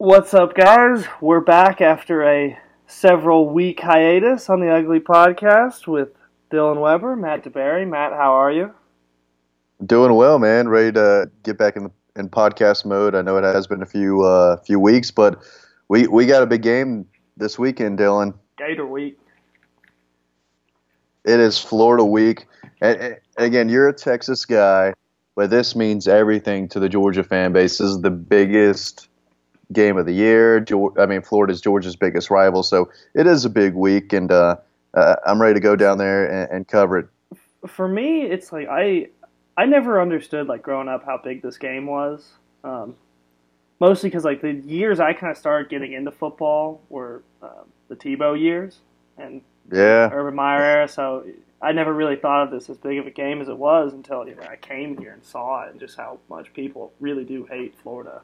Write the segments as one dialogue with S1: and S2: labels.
S1: What's up, guys? We're back after a several week hiatus on the Ugly Podcast with Dylan Weber, Matt DeBerry. Matt, how are you?
S2: Doing well, man. Ready to get back in the, in podcast mode. I know it has been a few uh, few weeks, but we we got a big game this weekend, Dylan.
S1: Gator Week.
S2: It is Florida Week, and, and again, you're a Texas guy, but this means everything to the Georgia fan base. This is the biggest game of the year. I mean, Florida's Georgia's biggest rival, so it is a big week, and uh, uh, I'm ready to go down there and, and cover it.
S1: For me, it's like I I never understood like growing up how big this game was. Um, mostly because like the years I kind of started getting into football were uh, the Tebow years and
S2: yeah
S1: Urban Meyer era. So I never really thought of this as big of a game as it was until you know I came here and saw it and just how much people really do hate Florida.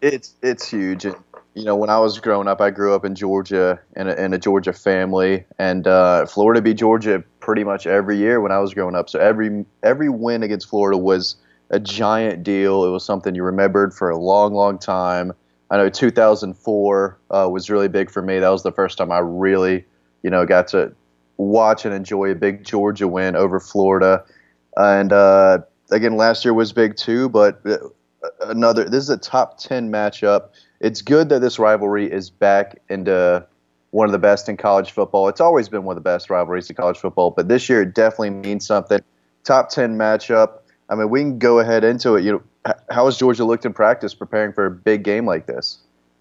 S2: It's it's huge, and you know when I was growing up, I grew up in Georgia in a, in a Georgia family, and uh, Florida beat Georgia pretty much every year when I was growing up. So every every win against Florida was a giant deal. It was something you remembered for a long, long time. I know 2004 uh, was really big for me. That was the first time I really, you know, got to watch and enjoy a big Georgia win over Florida. And uh, again, last year was big too, but uh, another. This is a top ten matchup. It's good that this rivalry is back into one of the best in college football. It's always been one of the best rivalries in college football, but this year it definitely means something. Top ten matchup. I mean, we can go ahead into it. You know, how has Georgia looked in practice preparing for a big game like this?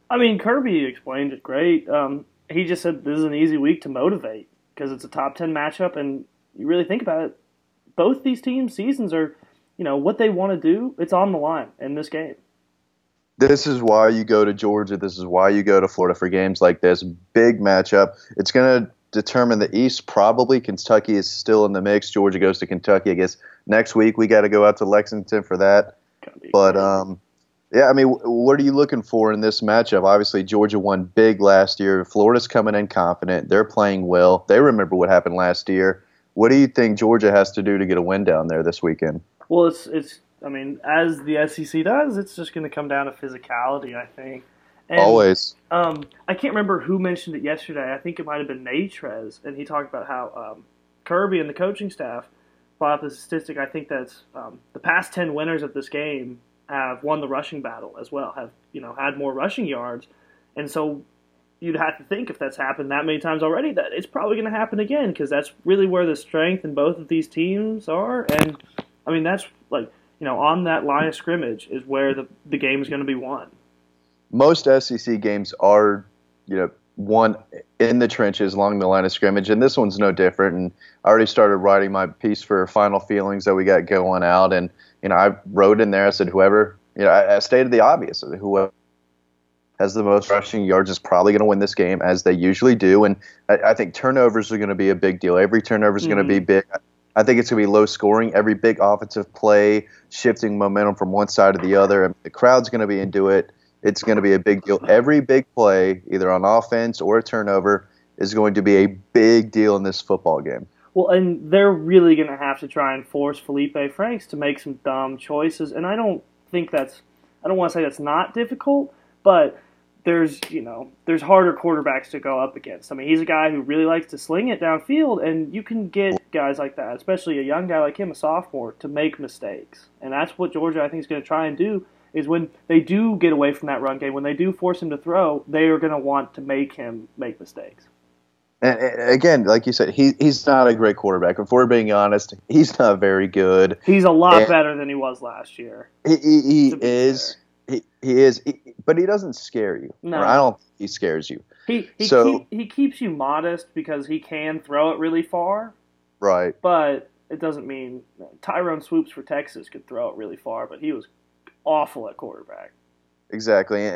S1: I mean, Kirby explained it great. Um, he just said this is an easy week to motivate because it's a top ten matchup, and you really think about it, both these teams' seasons are you know what they want to do, it's on the line in this game.
S2: This is why you go to Georgia. This is why you go to Florida for games like this. Big matchup. It's going to determine the East. Probably Kentucky is still in the mix. Georgia goes to Kentucky. I guess next week we got to go out to Lexington for that. But um, yeah, I mean, what are you looking for in this matchup? Obviously, Georgia won big last year. Florida's coming in confident. They're playing well. They remember what happened last year. What do you think Georgia has to do to get a win down there this weekend?
S1: Well, it's it's. I mean, as the SEC does, it's just going to come down to physicality. I think.
S2: And, Always.
S1: Um, I can't remember who mentioned it yesterday. I think it might have been Natrez, and he talked about how um, Kirby and the coaching staff brought up the statistic. I think that's um, the past ten winners of this game have won the rushing battle as well. Have you know had more rushing yards, and so you'd have to think if that's happened that many times already that it's probably going to happen again because that's really where the strength in both of these teams are and I mean, that's like you know on that line of scrimmage is where the the game is going to be won.
S2: Most SEC games are you know won in the trenches along the line of scrimmage, and this one's no different. And I already started writing my piece for final feelings that we got going out, and you know I wrote in there. I said whoever you know I, I stated the obvious. Whoever has the most rushing yards is probably going to win this game as they usually do. And I, I think turnovers are going to be a big deal. Every turnover is mm-hmm. going to be big. I think it's going to be low scoring. Every big offensive play, shifting momentum from one side to the other. And the crowd's going to be into it. It's going to be a big deal. Every big play, either on offense or a turnover, is going to be a big deal in this football game.
S1: Well, and they're really going to have to try and force Feleipe Franks to make some dumb choices. And I don't think that's, I don't want to say that's not difficult, but there's you know there's harder quarterbacks to go up against. I mean, he's a guy who really likes to sling it downfield, and you can get guys like that, especially a young guy like him, a sophomore, to make mistakes. And that's what Georgia, I think, is going to try and do. Is when they do get away from that run game, when they do force him to throw, they are going to want to make him make mistakes.
S2: And again, like you said, he he's not a great quarterback. If we're being honest, he's not very good.
S1: He's a lot and better than he was last year.
S2: He, he, he is. He, he is, he, but he doesn't scare you. No, I don't. he scares you.
S1: He he, so, keep, he keeps you modest because he can throw it really far.
S2: Right.
S1: But it doesn't mean Tyrone Swoopes for Texas could throw it really far, but he was awful at quarterback.
S2: Exactly.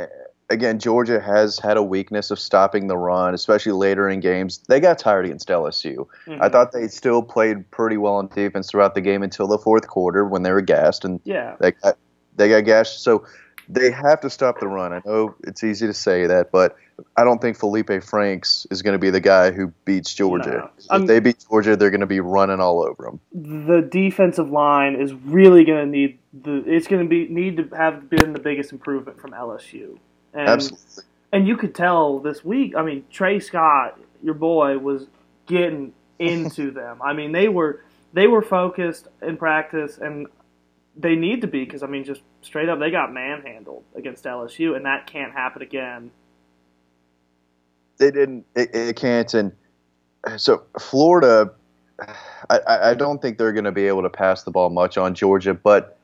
S2: Again, Georgia has had a weakness of stopping the run, especially later in games. They got tired against LSU. Mm-hmm. I thought they still played pretty well on defense throughout the game until the fourth quarter when they were gassed and
S1: yeah.
S2: they got they got gashed. So they have to stop the run. I know it's easy to say that, but I don't think Feleipe Franks is going to be the guy who beats Georgia. No. If um, they beat Georgia, they're going to be running all over them.
S1: The defensive line is really going to need the. It's going to be need to have been the biggest improvement from LSU. And,
S2: Absolutely.
S1: And you could tell this week. I mean, Trey Scott, your boy, was getting into them. I mean, they were they were focused in practice, and they need to be because I mean, just straight up, they got manhandled against LSU, and that can't happen again.
S2: They didn't. It, it can't. And so Florida, I, I don't think they're going to be able to pass the ball much on Georgia. But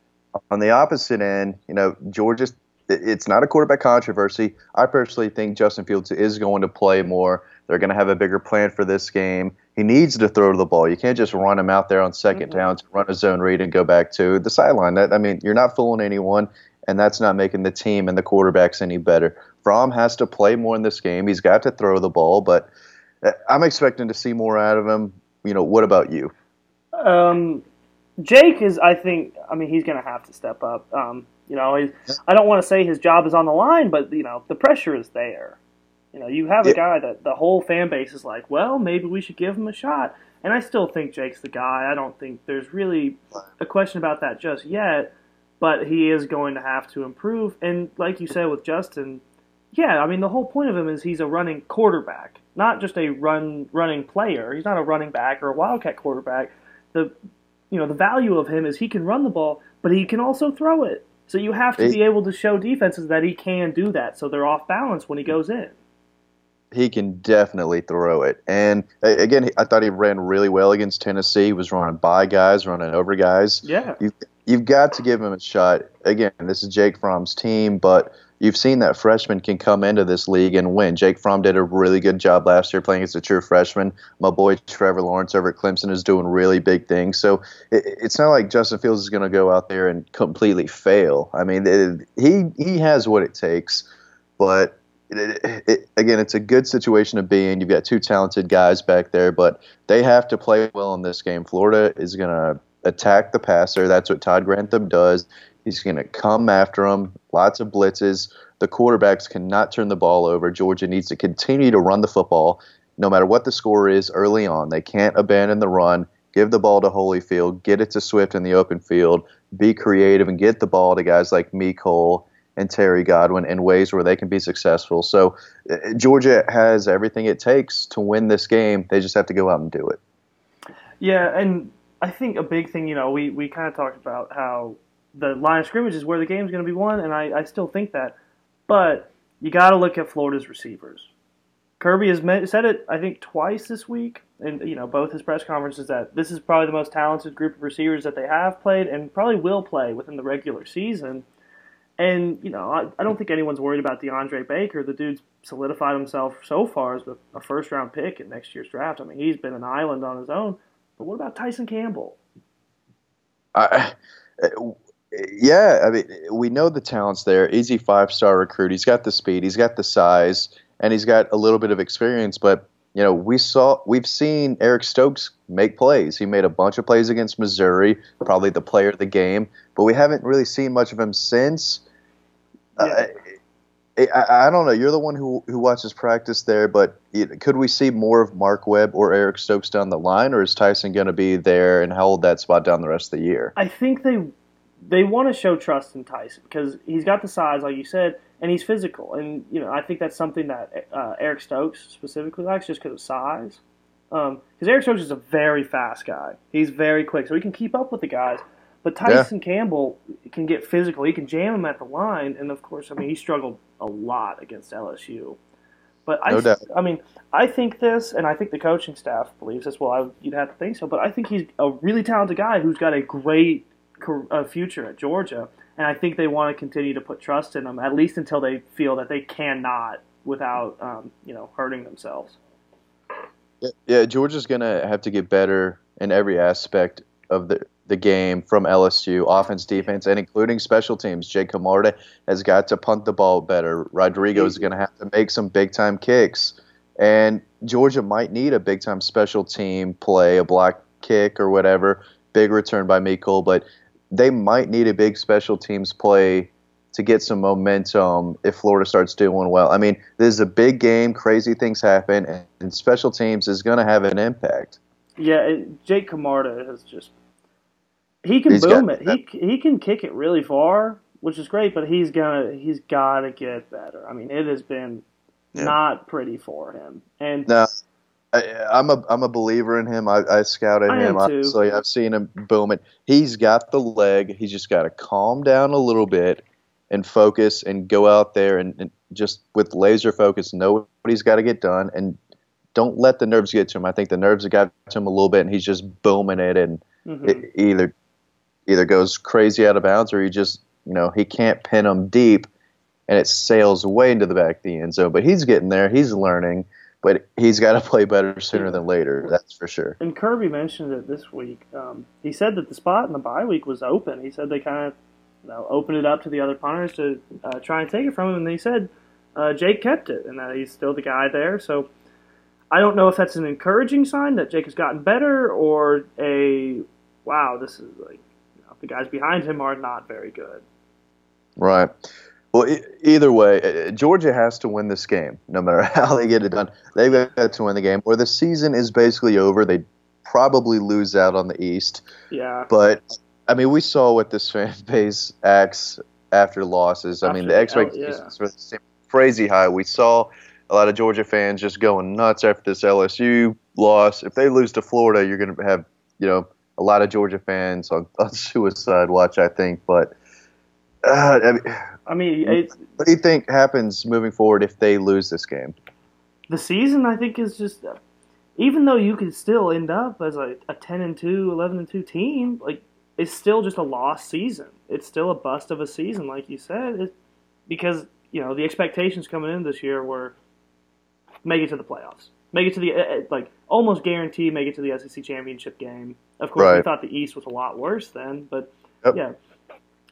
S2: on the opposite end, you know, Georgia, it's not a quarterback controversy. I personally think Justin Fields is going to play more. They're going to have a bigger plan for this game. He needs to throw the ball. You can't just run him out there on 2nd mm-hmm. down to run a zone read and go back to the sideline. That I mean, you're not fooling anyone, and that's not making the team and the quarterbacks any better. Fromm has to play more in this game. He's got to throw the ball, but uh, I'm expecting to see more out of him. You know, what about you?
S1: Um, Jake is, I think, I mean, he's going to have to step up. Um, you know, I don't want to say his job is on the line, but you know, the pressure is there. You know, you have a guy that the whole fan base is like, well, maybe we should give him a shot. And I still think Jake's the guy. I don't think there's really a question about that just yet, but he is going to have to improve. And like you said with Justin, yeah, I mean the whole point of him is he's a running quarterback, not just a run running player. He's not a running back or a wildcat quarterback. The you know the value of him is he can run the ball, but he can also throw it. So you have to be able to show defenses that he can do that, so they're off balance when he goes in.
S2: He can definitely throw it, and again, I thought he ran really well against Tennessee. He was running by guys, running over guys.
S1: Yeah,
S2: you you've got to give him a shot. Again, this is Jake Fromm's team, but you've seen that freshmen can come into this league and win. Jake Fromm did a really good job last year playing as a true freshman. My boy Trevor Lawrence over at Clemson is doing really big things. So it, it's not like Justin Fields is going to go out there and completely fail. I mean, it, he he has what it takes, but. It, again, it's a good situation to be in. You've got two talented guys back there, but they have to play well in this game. Florida is going to attack the passer. That's what Todd Grantham does. He's going to come after them, lots of blitzes. The quarterbacks cannot turn the ball over. Georgia needs to continue to run the football no matter what the score is early on. They can't abandon the run. Give the ball to Holyfield, get it to Swift in the open field, be creative, and get the ball to guys like Mecole and Terry Godwin in ways where they can be successful. So uh, Georgia has everything it takes to win this game. They just have to go out and do it.
S1: Yeah, and I think a big thing, you know, we, we kind of talked about how the line of scrimmage is where the game's going to be won, and I, I still think that. But you got to look at Florida's receivers. Kirby has said it, I think, twice this week, and you know both his press conferences that this is probably the most talented group of receivers that they have played and probably will play within the regular season. And you know, I, I don't think anyone's worried about DeAndre Baker. The dude's solidified himself so far as a first round pick in next year's draft. I mean, he's been an island on his own. But what about Tyson Campbell?
S2: I yeah, I mean, we know the talent's there. Easy five star recruit. He's got the speed, he's got the size, and he's got a little bit of experience. But you know, we saw we've seen Eric Stokes make plays. He made a bunch of plays against Missouri, probably the player of the game. But we haven't really seen much of him since. Yeah. Uh, I, I, don't know. You're the one who who watches practice there, but it, could we see more of Mark Webb or Eric Stokes down the line, or is Tyson going to be there and hold that spot down the rest of the year?
S1: I think they they want to show trust in Tyson because he's got the size, like you said, and he's physical. And you know, I think that's something that uh, Eric Stokes specifically likes, just because of size. Because um, Eric Stokes is a very fast guy. He's very quick, so he can keep up with the guys. But Tyson yeah. Campbell can get physical. He can jam him at the line, and of course, I mean, he struggled a lot against LSU. But I, no I mean, I think this, and I think the coaching staff believes this. Well, I, you'd have to think so, but I think he's a really talented guy who's got a great a future at Georgia, and I think they want to continue to put trust in him at least until they feel that they cannot without um, you know hurting themselves.
S2: Yeah, Georgia's to have to get better in every aspect of the the game from LSU, offense, defense, and including special teams. Jake Camarda has got to punt the ball better. Rodrigo is going to have to make some big time kicks, and Georgia might need a big time special team play, a block kick or whatever, big return by Mecole, but they might need a big special teams play to get some momentum if Florida starts doing well. I mean, this is a big game, crazy things happen, and special teams is going to have an impact.
S1: Yeah, Jake Camarda has just he can He's boom it. He he can kick it really far, which is great. But he's gonna he's got to get better. I mean, it has been
S2: Yeah.
S1: not pretty for him. And
S2: No, I, I'm a I'm a believer in him. I, I scouted
S1: I am
S2: him. Obviously, I've seen him booming. He's got the leg. He's just got to calm down a little bit and focus and go out there and, and just with laser focus, know what he's got to get done, and don't let the nerves get to him. I think the nerves have got to him a little bit, and he's just booming it, and
S1: mhm.
S2: it either either goes crazy out of bounds or he just you know he can't pin him deep and it sails way into the back of the end zone but he's getting there he's learning but he's got to play better sooner than later that's for sure
S1: and Kirby mentioned it this week. Um, he said that the spot in the bye week was open. He said they kind of you know, opened it up to the other punters to uh, try and take it from him, and he said uh, Jake kept it, and that he's still the guy there. So I don't know if that's an encouraging sign that Jake has gotten better, or a wow, this is like you know, the guys behind him are not very good.
S2: right well e- either way georgia has to win this game no matter how they get it done they've got to win the game or the season is basically over they probably lose out on the east
S1: Yeah,
S2: But I mean, we saw what this fan base acts after losses. I mean, the
S1: After-
S2: expectations were the same- crazy high. We saw a lot of Georgia fans just going nuts after this LSU loss. If they lose to Florida, you're going to have you know a lot of Georgia fans on, on suicide watch. I think, but. Uh, I mean,
S1: I mean,
S2: what do you think happens moving forward if they lose this game?
S1: the season I think is just even though you could still end up as a, a 10 and 2 11 and 2 team like it's still just a lost season. It's still a bust of a season like you said. It, because you know the expectations coming in this year were make it to the playoffs make it to the uh, uh, like almost guarantee make it to the SEC championship game. Of course we thought the East was a lot worse then but
S2: Yep.
S1: yeah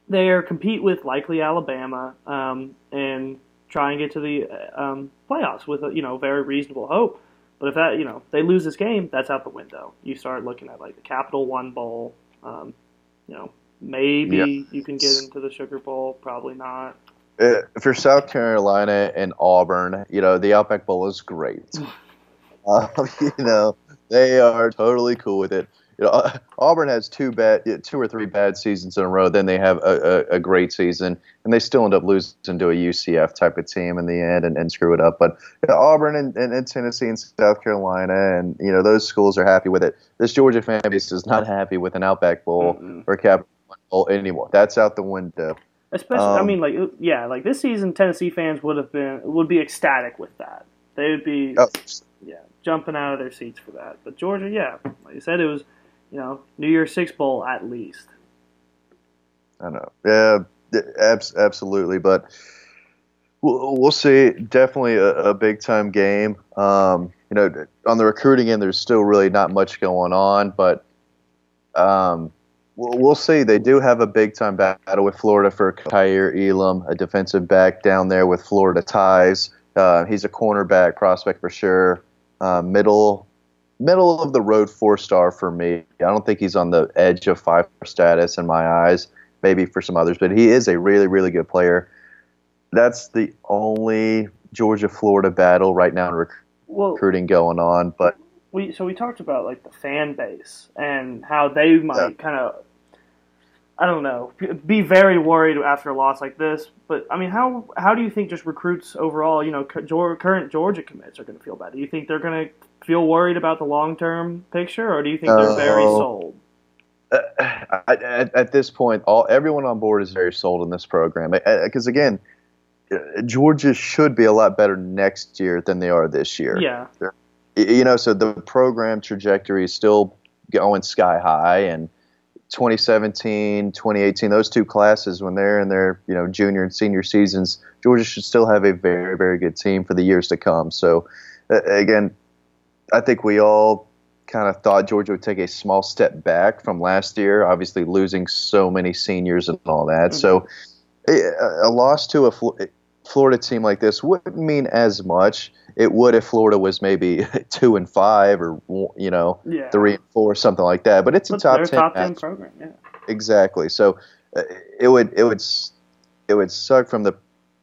S1: they compete with likely Alabama um, and try and get to the um, playoffs with a you know very reasonable hope. But if that you know they lose this game, that's out the window. You start looking at like the Capital One Bowl. Um, you know, maybe you can get into the Sugar Bowl. Probably not.
S2: Uh, for South Carolina and Auburn, you know, the Outback Bowl is great. uh, you know, they are totally cool with it. You know, uh, Auburn has two bad, two or three bad seasons in a row. Then they have a, a, a great season, and they still end up losing to a UCF type of team in the end and, and screw it up. But you know, Auburn and, and, and Tennessee and South Carolina, and you know, those schools are happy with it. This Georgia fan base is not happy with an Outback Bowl
S1: Mm-mm.
S2: or Capital One Bowl anymore. That's out the window.
S1: Especially, I
S2: Um,
S1: mean, like yeah, like this season, Tennessee fans would have been would be ecstatic with that. They would be
S2: Oh,
S1: yeah jumping out of their seats for that. But Georgia, yeah, like you said, it was you know New Year's Six bowl at least.
S2: I know. Yeah, abs- absolutely. But we'll, we'll see. Definitely a, big time game. Um, you know, on the recruiting end, there's still really not much going on, but um, we'll, we'll see. They do have a big time battle with Florida for Kaiir Elam, a defensive back down there with Florida ties. Uh, he's a cornerback prospect for sure. Uh, middle middle of the road four star for me. I don't think he's on the edge of five status in my eyes. Maybe for some others, but he is a really really good player. That's the only Georgia Florida battle right now in rec-
S1: Well,
S2: recruiting going on. But
S1: we so we talked about like the fan base and how they might
S2: Yeah.
S1: kind of I don't know be very worried after a loss like this. But I mean, how how do you think just recruits overall, you know, current Georgia commits are going to feel about it? Do you think they're going to feel worried about the long term picture, or do you think they're very sold?
S2: uh, at, at, at this point, all everyone on board is very sold in this program because again, uh, Georgia should be a lot better next year than they are this year.
S1: Yeah,
S2: you know, so the program trajectory is still going sky high and 2017, 2018, those two classes when they're in their, you know, junior and senior seasons, Georgia should still have a very, very good team for the years to come. So, uh, again, I think we all kind of thought Georgia would take a small step back from last year, obviously losing so many seniors and all that. So, a, a loss to a Florida team like this wouldn't mean as much. It would if Florida was maybe two and five or you know
S1: yeah.
S2: three and four, something like that. But it's a
S1: But
S2: top ten.
S1: top ten program. Yeah.
S2: Exactly. So uh, it would it would it would suck from the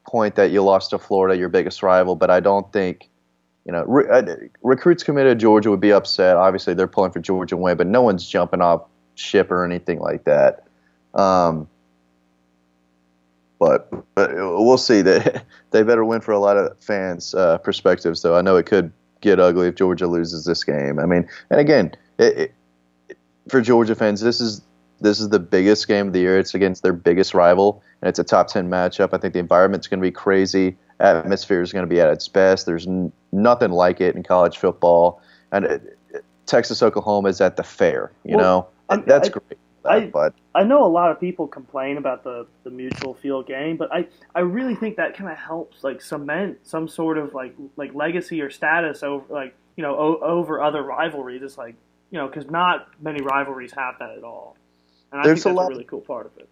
S2: point that you lost to Florida, your biggest rival. But I don't think you know re- uh, recruits committed to Georgia would be upset. Obviously, they're pulling for Georgia win, but no one's jumping off ship or anything like that. Um, but but we'll see. They they better win for a lot of fans' uh, perspectives, though. I know it could get ugly if Georgia loses this game. I mean, and again, it, it, for Georgia fans, this is this is the biggest game of the year. It's against their biggest rival, and it's a top ten matchup. I think the environment's going to be crazy. Atmosphere is going to be at its best. There's n- nothing like it in college football, and it, Texas Oklahoma is at the fair. You well, know, I, that's I, great.
S1: I, but I know a lot of people complain about the, the mutual field game, but I, I really think that kind of helps like cement some sort of like like legacy or status over like you know o- over other rivalries. It's like you know because not many rivalries have that at all, and I there's think that's a, lot, a really cool part of it.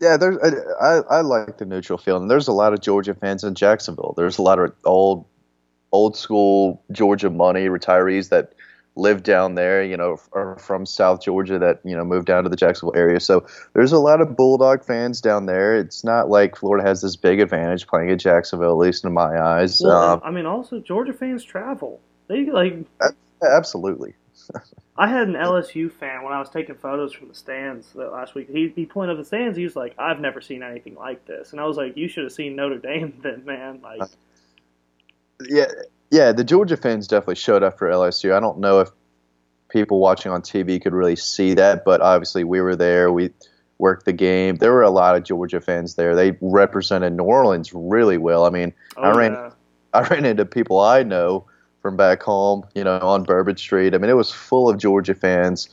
S2: Yeah, there's I, I like the neutral field, and there's a lot of Georgia fans in Jacksonville. There's a lot of old old school Georgia money retirees that live down there, you know, are from South Georgia that, you know, moved down to the Jacksonville area. So there's a lot of Bulldog fans down there. It's not like Florida has this big advantage playing at Jacksonville, at least in my eyes.
S1: Well, um, I mean, also Georgia fans travel. They like
S2: absolutely.
S1: I had an LSU fan when I was taking photos from the stands last week. He he pointed up the stands. He was like, "I've never seen anything like this," and I was like, "You should have seen Notre Dame then, man." Like, uh,
S2: yeah, yeah, the Georgia fans definitely showed up for LSU. I don't know if people watching on TV could really see that, but obviously we were there. We worked the game. There were a lot of Georgia fans there. They represented New Orleans really well. I mean, oh, I ran yeah. I ran into people I know from back home, you know, on Bourbon Street. I mean, it was full of Georgia fans.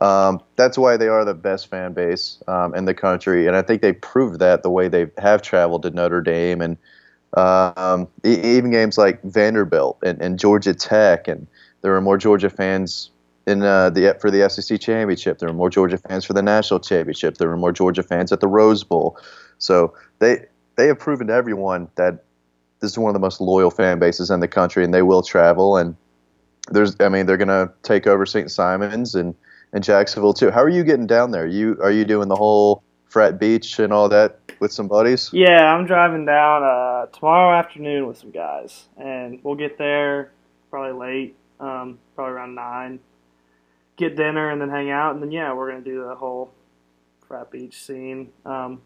S2: Um, that's why they are the best fan base um, in the country, and I think they proved that the way they have traveled to Notre Dame and um, even games like Vanderbilt and, and, Georgia Tech, and there were more Georgia fans in uh, the for the SEC championship. There were more Georgia fans for the national championship. There were more Georgia fans at the Rose Bowl. So they they have proven to everyone that this is one of the most loyal fan bases in the country, and they will travel. And there's, I mean, they're going to take over St. Simons and and Jacksonville too. How are you getting down there? You are you doing the whole Frat Beach and all that with some buddies?
S1: Yeah, I'm driving down uh, tomorrow afternoon with some guys, and we'll get there probably late, um, probably around nine. Get dinner and then hang out, and then yeah, we're gonna do the whole Frat Beach scene. Um,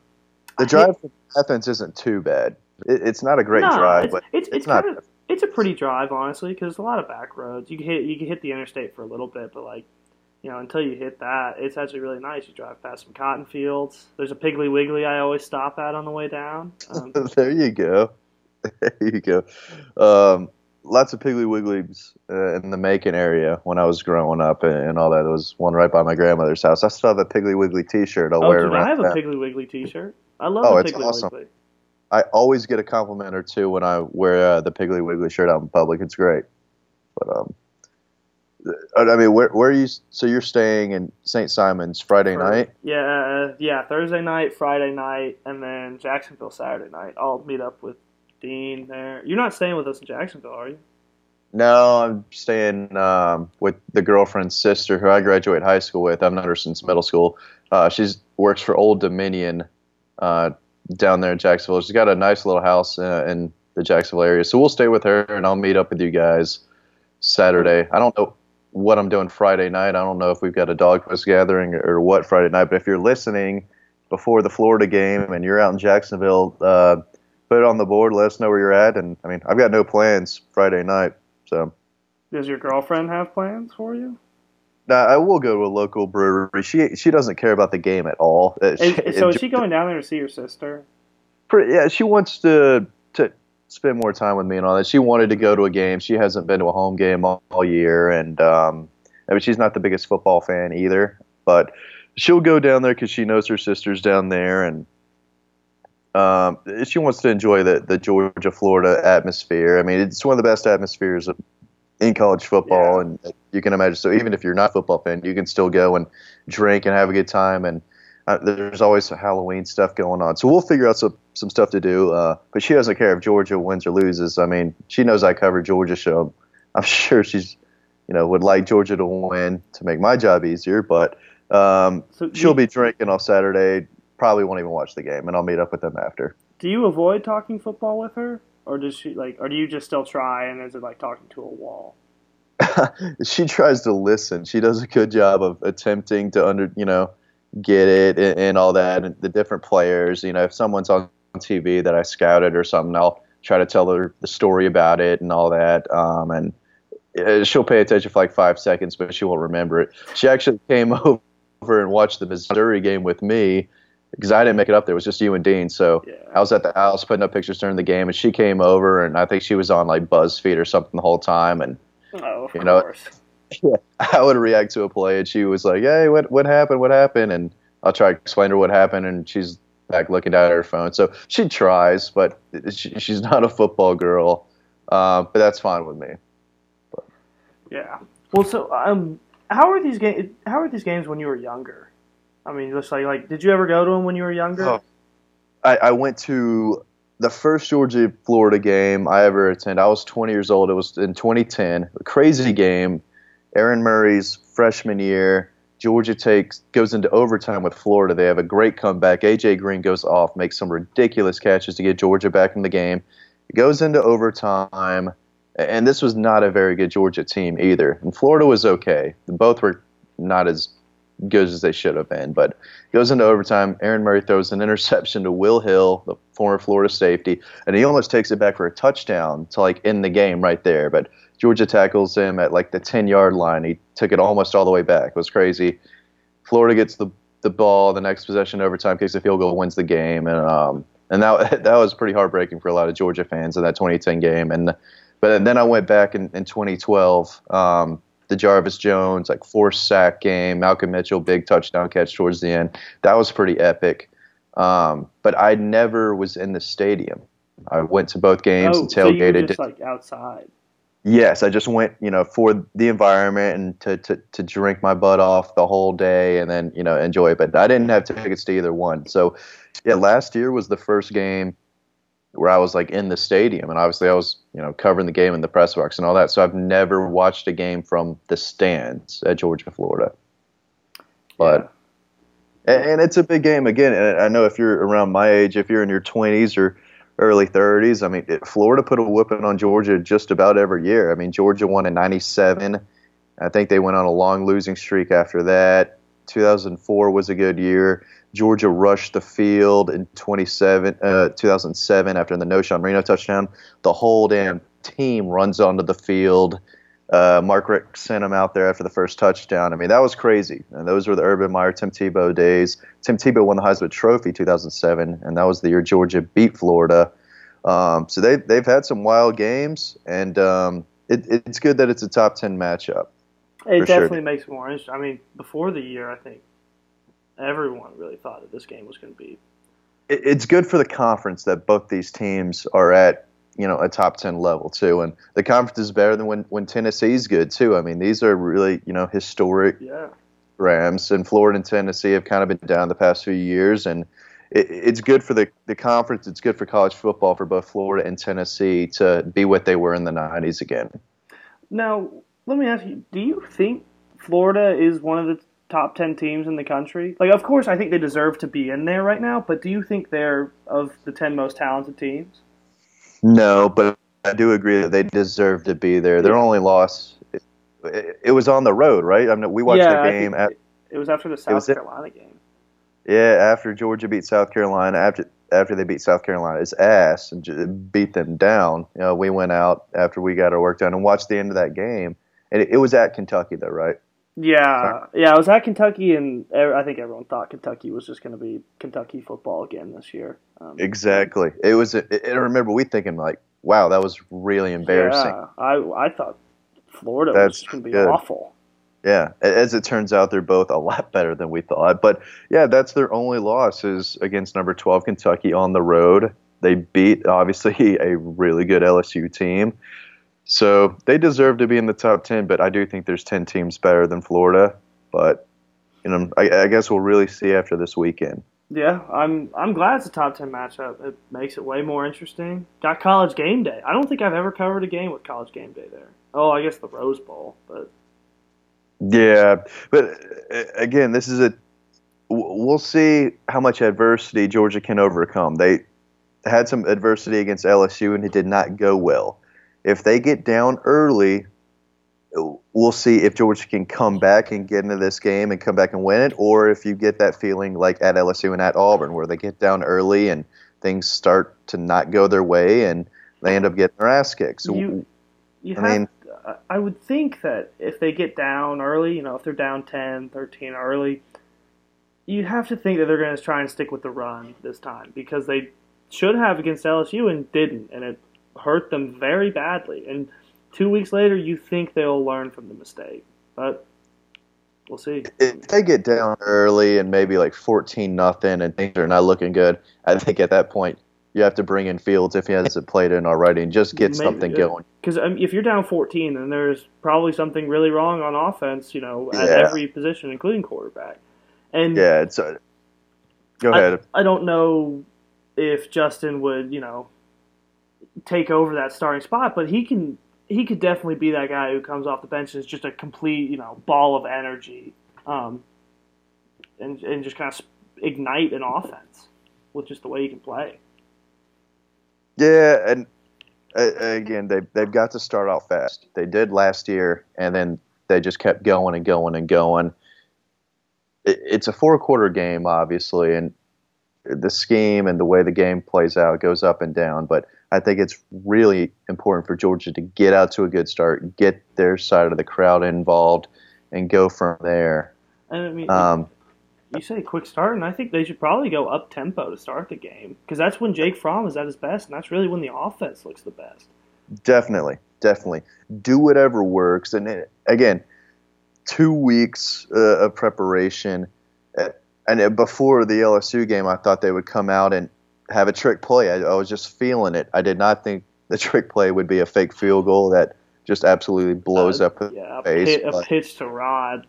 S2: the drive from Athens isn't too bad. It, it's not a great
S1: no,
S2: drive,
S1: it's,
S2: but
S1: it's, it's, it's not. Kind of, it's a pretty drive, honestly, because there's a lot of back roads. You can hit you can hit the interstate for a little bit, but like you know, until you hit that, it's actually really nice. You drive past some cotton fields. There's a Piggly Wiggly I always stop at on the way down.
S2: Um, there you go. There you go. Um, lots of Piggly Wigglies uh, in the Macon area when I was growing up and, and, all that. There was one right by my grandmother's house. I still have a Piggly Wiggly T-shirt. I'll
S1: oh,
S2: wear
S1: dude,
S2: I
S1: have a Piggly Wiggly T-shirt. I love oh, it's Piggly awesome. Wiggly.
S2: I always get a compliment or two when I wear uh, the Piggly Wiggly shirt out in public. It's great. But um, I mean, where where are you? So you're staying in St. Simons Friday night?
S1: Yeah, uh, yeah, Thursday night, Friday night, and then Jacksonville Saturday night. I'll meet up with Dean there. You're not staying with us in Jacksonville, are you?
S2: No, I'm staying um, with the girlfriend's sister who I graduate high school with. I've known her since middle school. Uh, she works for Old Dominion uh, down there in Jacksonville. She's got a nice little house uh, in the Jacksonville area, so we'll stay with her, and I'll meet up with you guys Saturday. I don't know what I'm doing Friday night. I don't know if we've got a dog post gathering or what Friday night, but if you're listening before the Florida game and you're out in Jacksonville, uh, put it on the board. Let us know where you're at. And I mean, I've got no plans Friday night. So,
S1: does your girlfriend have plans for you?
S2: No, I will go to a local brewery. She she doesn't care about the game at all.
S1: Uh, she, so is she going down there to see your sister?
S2: Pretty, yeah, she wants to to spend more time with me and all that. She wanted to go to a game. She hasn't been to a home game all, all year, and um, I mean, she's not the biggest football fan either. But she'll go down there because she knows her sister's down there, and um, she wants to enjoy the the Georgia Florida atmosphere. I mean, it's one of the best atmospheres in college football, yeah. and you can imagine. So even if you're not a football fan, you can still go and drink and have a good time and uh, there's always Halloween stuff going on. So we'll figure out some, some stuff to do. Uh, but she doesn't care if Georgia wins or loses. I mean, she knows I cover Georgia, so I'm sure she's, you know, would like Georgia to win to make my job easier. But um, so she'll you, be drinking on Saturday. Probably won't even watch the game, and I'll meet up with them after.
S1: Do you avoid talking football with her, or does she like, or do you just still try, and is it like talking to a wall?
S2: she tries to listen. She does a good job of attempting to under, you know get it and, and all that, and the different players. You know, if someone's on TV that I scouted or something, I'll try to tell her the story about it and all that. Um, and uh, she'll pay attention for like five seconds, but she won't remember it. She actually came over and watched the Missouri game with me because I didn't make it up there. It was just you and Dean. So
S1: Yeah.
S2: I was at the house putting up pictures during the game, and she came over, and I think she was on like BuzzFeed or something the whole time. And
S1: Oh, of
S2: You know-
S1: course.
S2: I would react to a play, and she was like, "Hey, what what happened? What happened?" And I'll try to explain to her what happened, and she's back looking down at her phone. So she tries, but she, she's not a football girl. Uh, but that's fine with me.
S1: Yeah. Well, so um, how are these games? How are these games when you were younger? I mean, just like like, did you ever go to them when you were younger?
S2: Oh. I, I went to the first Georgia Florida game I ever attended. I was 20 years old. It was in 2010. A crazy game. Aaron Murray's freshman year. Georgia takes goes into overtime with Florida. They have a great comeback. AJ Green goes off, makes some ridiculous catches to get Georgia back in the game. It goes into overtime, and this was not a very good Georgia team either. And Florida was okay. Both were not as good as they should have been, but goes into overtime. Aaron Murray throws an interception to Will Hill, the former Florida safety, and he almost takes it back for a touchdown to like end the game right there. But Georgia tackles him at like the 10 yard line. He took it almost all the way back. It was crazy. Florida gets the the ball, the next possession overtime, kicks a field goal, wins the game, and um and that that was pretty heartbreaking for a lot of Georgia fans in that 2010 game. And but then I went back in, in 2012. Um, the Jarvis Jones like forced sack game, Malcolm Mitchell big touchdown catch towards the end. That was pretty epic. Um, but I never was in the stadium. I went to both games
S1: oh,
S2: and
S1: so you were
S2: tailgated.
S1: just like outside.
S2: Yes, I just went, you know, for the environment and to, to, to drink my butt off the whole day and then, you know, enjoy it. But I didn't have tickets to either one. So, yeah, last year was the first game where I was like in the stadium. And obviously I was, you know, covering the game in the press box and all that. So I've never watched a game from the stands at Georgia, Florida. But, and, and it's a big game again. And I know if you're around my age, if you're in your 20s or early 30s. I mean, it, Florida put a whooping on Georgia just about every year. I mean, Georgia won in 97. I think they went on a long losing streak after that. 2004 was a good year. Georgia rushed the field in 27, uh, 2007 after the No. Reno touchdown. The whole damn team runs onto the field. Uh, Mark Richt sent him out there after the first touchdown. I mean, that was crazy. And those were the Urban Meyer, Tim Tebow days. Tim Tebow won the Heisman Trophy 2007, and that was the year Georgia beat Florida. Um, so they they've had some wild games, and um, it, it's good that it's a top ten matchup.
S1: It
S2: For sure.
S1: definitely makes it more interesting. I mean, before the year, I think everyone really thought that this game was going to be.
S2: It's good for the conference that both these teams are at you know a top ten level too, and the conference is better than when when Tennessee's good too. I mean, these are really you know historic
S1: Yeah.
S2: Rams and Florida and Tennessee have kind of been down the past few years, and it, it's good for the, the conference. It's good for college football for both Florida and Tennessee to be what they were in the '90s again.
S1: Now, let me ask you: Do you think Florida is one of the top ten teams in the country? Like, of course, I think they deserve to be in there right now. But do you think they're of the ten most talented teams?
S2: No, but I do agree that they deserve to be there. Their only loss, it, it, was on the road, right? I mean, we watched
S1: yeah,
S2: the game at
S1: it, was after the South
S2: was it-
S1: Carolina game.
S2: yeah after Georgia beat South Carolina after. After they beat South Carolina's ass and beat them down, you know, we went out after we got our work done and watched the end of that game. And it, it was at Kentucky, though, right?
S1: Yeah, yeah, I was at Kentucky, and I think everyone thought Kentucky was just going to be Kentucky football again this year. Um,
S2: Exactly. It was. It, I remember we thinking like, "Wow, that was really embarrassing."
S1: Yeah, I I thought Florida
S2: That's
S1: was going to be
S2: good.
S1: awful.
S2: Yeah. As it turns out, they're both a lot better than we thought. But yeah, that's their only loss is against number twelve Kentucky on the road. They beat obviously a really good LSU team, so they deserve to be in the top ten. But I do think there's ten teams better than Florida. But you know, I, I guess we'll really see after this weekend.
S1: Yeah, I'm I'm glad it's a top ten matchup. It makes it way more interesting. Got college game day. I don't think I've ever covered a game with college game day there. Oh, I guess the Rose Bowl, but
S2: Yeah, but uh, again, this is a. We'll see how much adversity Georgia can overcome. They had some adversity against LSU and it did not go well. If they get down early, we'll see if Georgia can come back and get into this game and come back and win it, or if you get that feeling like at LSU and at Auburn where they get down early and things start to not go their way and they end up getting their ass kicked. So
S1: You, you
S2: I
S1: have,
S2: mean-
S1: I- would think that if they get down early, you know, if they're down 10, 13 early, you have to think that they're going to try and stick with the run this time because they should have against LSU and didn't, and it hurt them very badly. And two weeks later, you think they'll learn from the mistake, but we'll see.
S2: if they get down early and maybe like 14 nothing and things are not looking good, I think at that point you have to bring in Fields if he hasn't played in already and just get
S1: Maybe,
S2: something going.
S1: Because um, if you're down 14, then there's probably something really wrong on offense, you know, at
S2: Yeah.
S1: every position, including quarterback. And
S2: Yeah, it's. Uh, go
S1: I-
S2: ahead.
S1: I don't know if Justin would, you know, take over that starting spot, but he can. He could definitely be that guy who comes off the bench and is just a complete, you know, ball of energy, um, and and just kind of ignite an offense with just the way he can play.
S2: Yeah, and again, they they've got to start out fast. They did last year, and then they just kept going and going and going. It, it's a four quarter game, obviously, and the scheme and the way the game plays out goes up and down. But I think it's really important for Georgia to get out to a good start, get their side of the crowd involved, and go from there.
S1: And I mean,
S2: Um,
S1: you say quick start, and I think they should probably go up tempo to start the game because that's when Jake Fromm is at his best, and that's really when the offense looks the best.
S2: Definitely, definitely. Do whatever works. And it, again, two weeks uh, of preparation. Uh, and before the LSU game, I thought they would come out and have a trick play. I, I was just feeling it. I did not think the trick play would be a fake field goal that just absolutely blows
S1: Uh,
S2: up. the
S1: Yeah, a, pit, a pitch to Rod.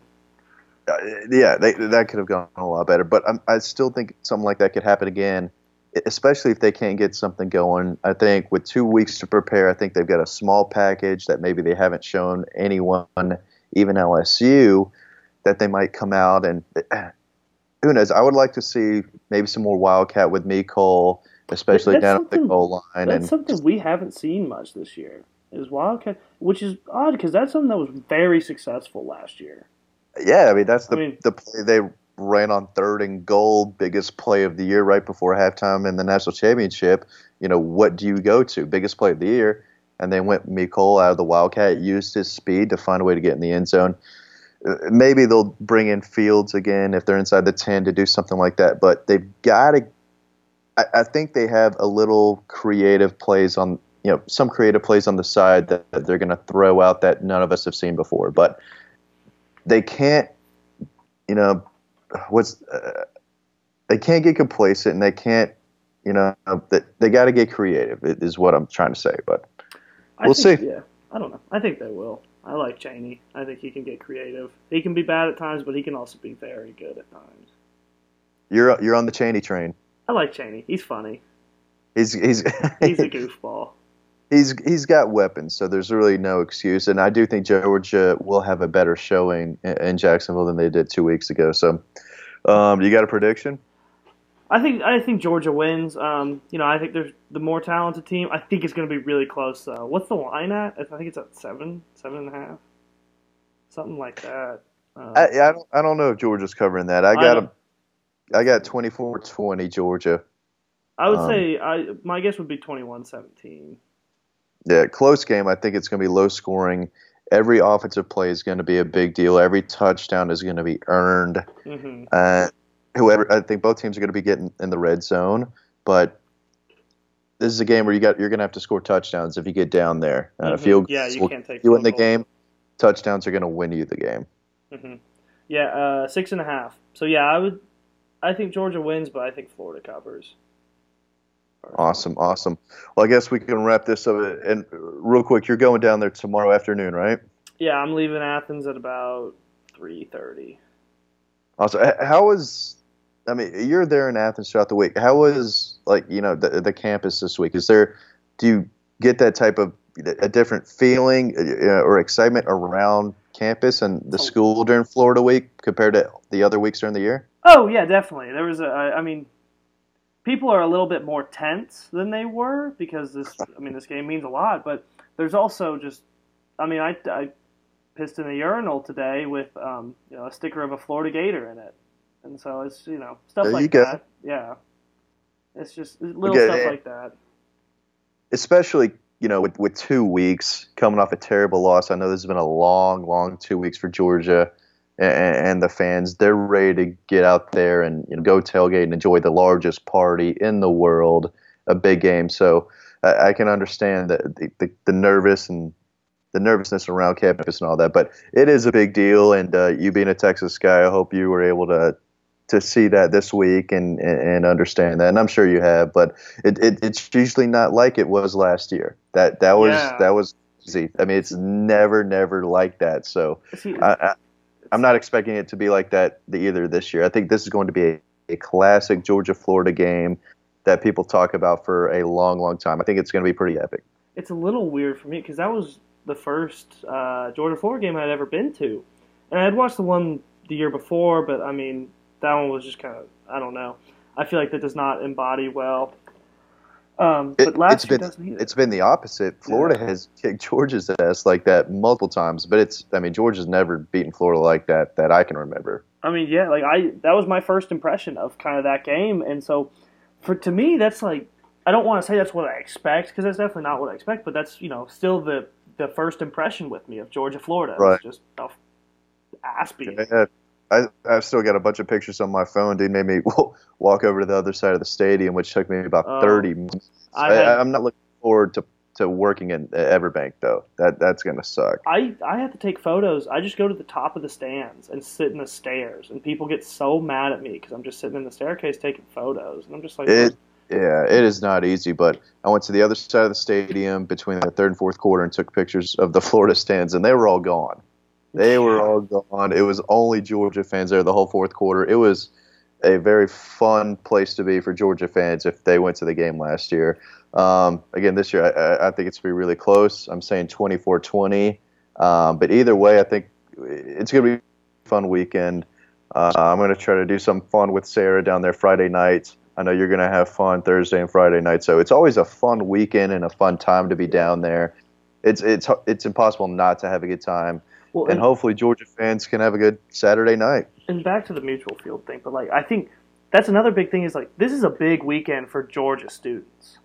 S2: uh, yeah, they, that could have gone a lot better. But I'm, I still think something like that could happen again, especially if they can't get something going. I think with two weeks to prepare, I think they've got a small package that maybe they haven't shown anyone, even LSU, that they might come out and who knows. I would like to see maybe some more Wildcat with Mecole, especially
S1: That's
S2: down at the goal line.
S1: That's
S2: And
S1: something we haven't seen much this year. Is Wildcat, which is odd because that's something that was very successful last year.
S2: Yeah, I mean that's the
S1: I mean-
S2: the play they ran on third and goal, biggest play of the year right before halftime in the national championship. You know, what do you go to? Biggest play of the year, and they went Mecole out of the Wildcat, used his speed to find a way to get in the end zone. Maybe they'll bring in Fields again if they're inside the ten to do something like that, but they've got to. I, I think they have a little creative plays on. You know, some creative plays on the side that, that they're going to throw out that none of us have seen before, but they can't, you know, what's uh, they can't get complacent and they can't, you know, they, they got to get creative. Is what I'm trying to say. But We'll
S1: think,
S2: see.
S1: Yeah, I don't know. I think they will. I like Chaney. I think he can get creative. He can be bad at times, but he can also be very good at times.
S2: you're you're on the Chaney train.
S1: I like Chaney. He's funny.
S2: He's he's
S1: He's a goofball.
S2: he's he's got weapons, so there's really no excuse. And I do think Georgia will have a better showing in, Jacksonville than they did two weeks ago. So, um, you got a prediction?
S1: I think I think Georgia wins. Um, you know, I think there's the more talented team. I think it's going to be really close though. What's the line at? I think it's at seven, seven and a half, something like that. Uh,
S2: I, I don't I don't know if Georgia's covering that. I
S1: I
S2: got
S1: don't-
S2: got 24-20 Georgia.
S1: I would
S2: um,
S1: say I my guess would be 21-17.
S2: Yeah, close game. I think it's going to be low scoring. Every offensive play is going to be a big deal. Every touchdown is going to be earned.
S1: hmm
S2: Uh, whoever, I think both teams are going to be getting in the red zone, but this is a game where you got you're going to have to score touchdowns if you get down there. Uh,
S1: Mhm.
S2: Field
S1: Yeah, you can't take
S2: you in the game. Touchdowns are going to win you the game.
S1: Mm-hmm. Yeah, uh, six and a half. So yeah, I would. I think Georgia wins, but I think Florida covers.
S2: Awesome, awesome. Well, I guess we can wrap this up. And real quick, you're going down there tomorrow afternoon, right?
S1: Yeah, I'm leaving Athens at about three thirty.
S2: Also, how was? I mean, you're there in Athens throughout the week. How was like you know the the campus this week? Is there? Do you get that type of a different feeling uh, or excitement around campus and the
S1: Oh.
S2: school during Florida week compared to the other weeks during the year?
S1: Oh yeah, definitely. There was a. I I mean, people are a little bit more tense than they were because this. I mean, this game means a lot, but there's also just. I mean, I, I pissed in a urinal today with um, you know a sticker of a Florida Gator in it, and so it's you know stuff
S2: There
S1: like that. Yeah. It's just little
S2: Okay,
S1: stuff like that.
S2: especially you know with, with two weeks coming off a terrible loss. I know this has been a long, long two weeks for Georgia and, and the fans. They're ready to get out there and you know, go tailgate and enjoy the largest party in the world, a big game. So I, I can understand the, the, the, the nervous and the nervousness around campus and all that, but it is a big deal. And uh, you being a Texas guy, I hope you were able to to see that this week and, and, and understand that. And I'm sure you have, but it, it, it's usually not like it was last year. That that was
S1: Yeah.
S2: that was easy. I mean, it's never never like that. So I, I, I'm not expecting it to be like that either this year. I think this is going to be a, a classic Georgia Florida game that people talk about for a long, long time. I think it's going to be pretty epic.
S1: it's a little weird for me because that was the first uh, Georgia Florida game I'd ever been to, and I'd watched the one the year before, but I mean that one was just kind of I don't know. I feel like that does not embody well. Um,
S2: It-
S1: but last
S2: it's
S1: year
S2: been it's been the opposite. Florida has kicked Georgia's ass like that multiple times, but it's I mean Georgia's never beaten Florida like that that I can remember.
S1: I mean, yeah, like I that was my first impression of kind of that game, and so for to me, that's like I don't want to say that's what I expect because that's definitely not what I expect, but that's you know still the the first impression with me of Georgia Florida. It
S2: Right.
S1: just a ass beating.
S2: Yeah, I I've still got a bunch of pictures on my phone. Dude made me walk over to the other side of the stadium, which took me about
S1: Oh.
S2: thirty minutes.
S1: I
S2: I'm not looking forward to to working in Everbank though. That that's gonna suck.
S1: I I have to take photos. I just go to the top of the stands and sit in the stairs, and people get so mad at me because I'm just sitting in the staircase taking photos, and I'm just like,
S2: It yeah, it is not easy. But I went to the other side of the stadium between the third and fourth quarter and took pictures of the Florida stands, and they were all gone. They were all gone. It was only Georgia fans there the whole fourth quarter. It was a very fun place to be for Georgia fans if they went to the game last year. Um, again, this year, I, I- think it's going to be really close. I'm saying 24 20. Um, but either way, I think it's going to be a fun weekend. Uh, I'm going to try to do some fun with Sarah down there Friday night. I know you're going to have fun Thursday and Friday night. So it's always a fun weekend and a fun time to be down there. It's, it's, it's impossible not to have a good time
S1: well,
S2: and hopefully Georgia fans can have a good Saturday night.
S1: and back to the mutual field thing, but like I think that's another big thing is like this is a big weekend for Georgia students.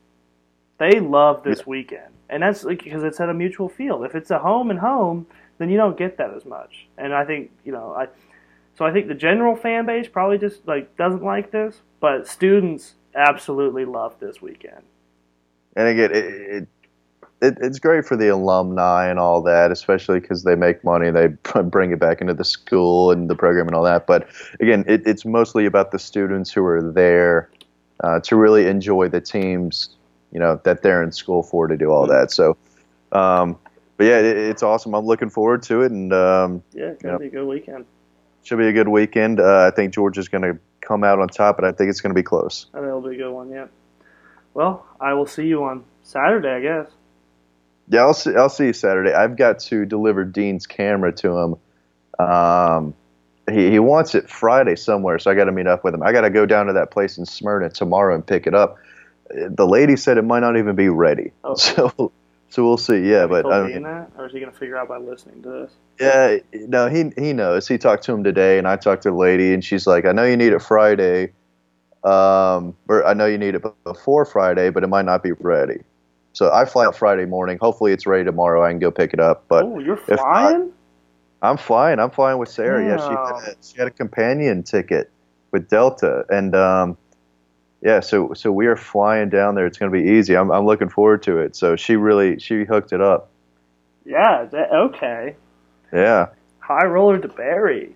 S1: They love this weekend, and that's like, because it's at a mutual field. If it's a home and home, then you don't get that as much. And I think you know I, so I think the general fan base probably just like doesn't like this, but students absolutely love this weekend.
S2: And again, it, it, it it's great for the alumni and all that, especially because they make money. They bring it back into the school and the program and all that. But again, it, it's mostly about the students who are there uh, to really enjoy the teams, you know, that they're in school for to do all that. So, um, but yeah, it, it's awesome. I'm looking forward to it, and um,
S1: Yeah, it's gonna
S2: Yep.
S1: be a good weekend.
S2: should be a good weekend. Uh, I think Georgia's going to come out on top, but I think it's going to be close.
S1: I think it'll be a good one. Yeah. Well, I will see you on Saturday, I guess.
S2: Yeah, I'll see. I'll see you Saturday. I've got to deliver Dean's camera to him. Um, he he wants it Friday somewhere, so I got to meet up with him. I got to go down to that place in Smyrna tomorrow and pick it up. The lady said it might not even be ready,
S1: Oh.
S2: so so we'll see. Yeah, but I mean,
S1: that, or is he gonna figure out by listening to this?
S2: yeah, no, he he knows. He talked to him today, and I talked to the lady, and she's like, "I know you need it Friday, um, or I know you need it before Friday, but it might not be ready." So I fly out Friday morning. Hopefully, it's ready tomorrow. I can go pick it up. But
S1: oh, you're flying?
S2: I'm flying. I'm flying with Sarah. Yeah, she
S1: Wow.
S2: had, she had a companion ticket with Delta, and um, yeah, so so we are flying down there. It's going to be easy. I'm I'm looking forward to it. So she really she hooked it up.
S1: yeah. That, okay.
S2: Yeah.
S1: High roller to Barry.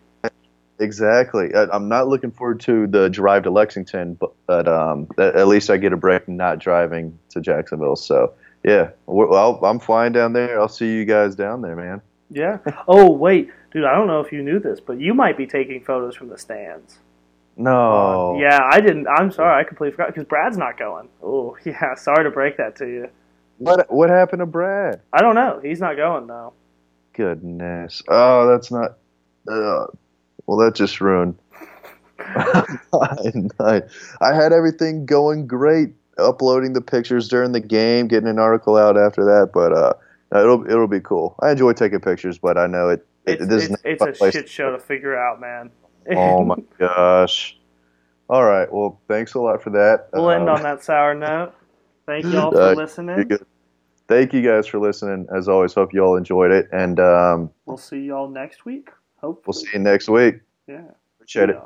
S2: Exactly. I, I'm not looking forward to the drive to Lexington, but, but um, at, at least I get a break not driving to Jacksonville. So yeah, well, I'm flying down there. I'll see you guys down there, man.
S1: Yeah. Oh wait, dude. I don't know if you knew this, but you might be taking photos from the stands.
S2: No.
S1: Yeah, I didn't. I'm sorry. I completely forgot because Brad's not going. Oh, yeah. Sorry to break that to you.
S2: What what happened to Brad?
S1: I don't know. He's not going though.
S2: Goodness. Oh, that's not. Uh, well, that just ruined. I, I had everything going great, uploading the pictures during the game, getting an article out after that. But uh, it'll it'll be cool. I enjoy taking pictures, but I know it. it
S1: it's, it's, it's a
S2: place.
S1: shit show to figure out, man.
S2: oh my gosh! All right. Well, thanks a lot for that.
S1: We'll
S2: um, end
S1: on that sour note. Thank y'all for
S2: uh,
S1: listening.
S2: Thank you guys for listening. As always, hope you all enjoyed it, and um,
S1: we'll see y'all next week. Hopefully.
S2: We'll see you next week.
S1: Yeah.
S2: Appreciate
S1: yeah. it.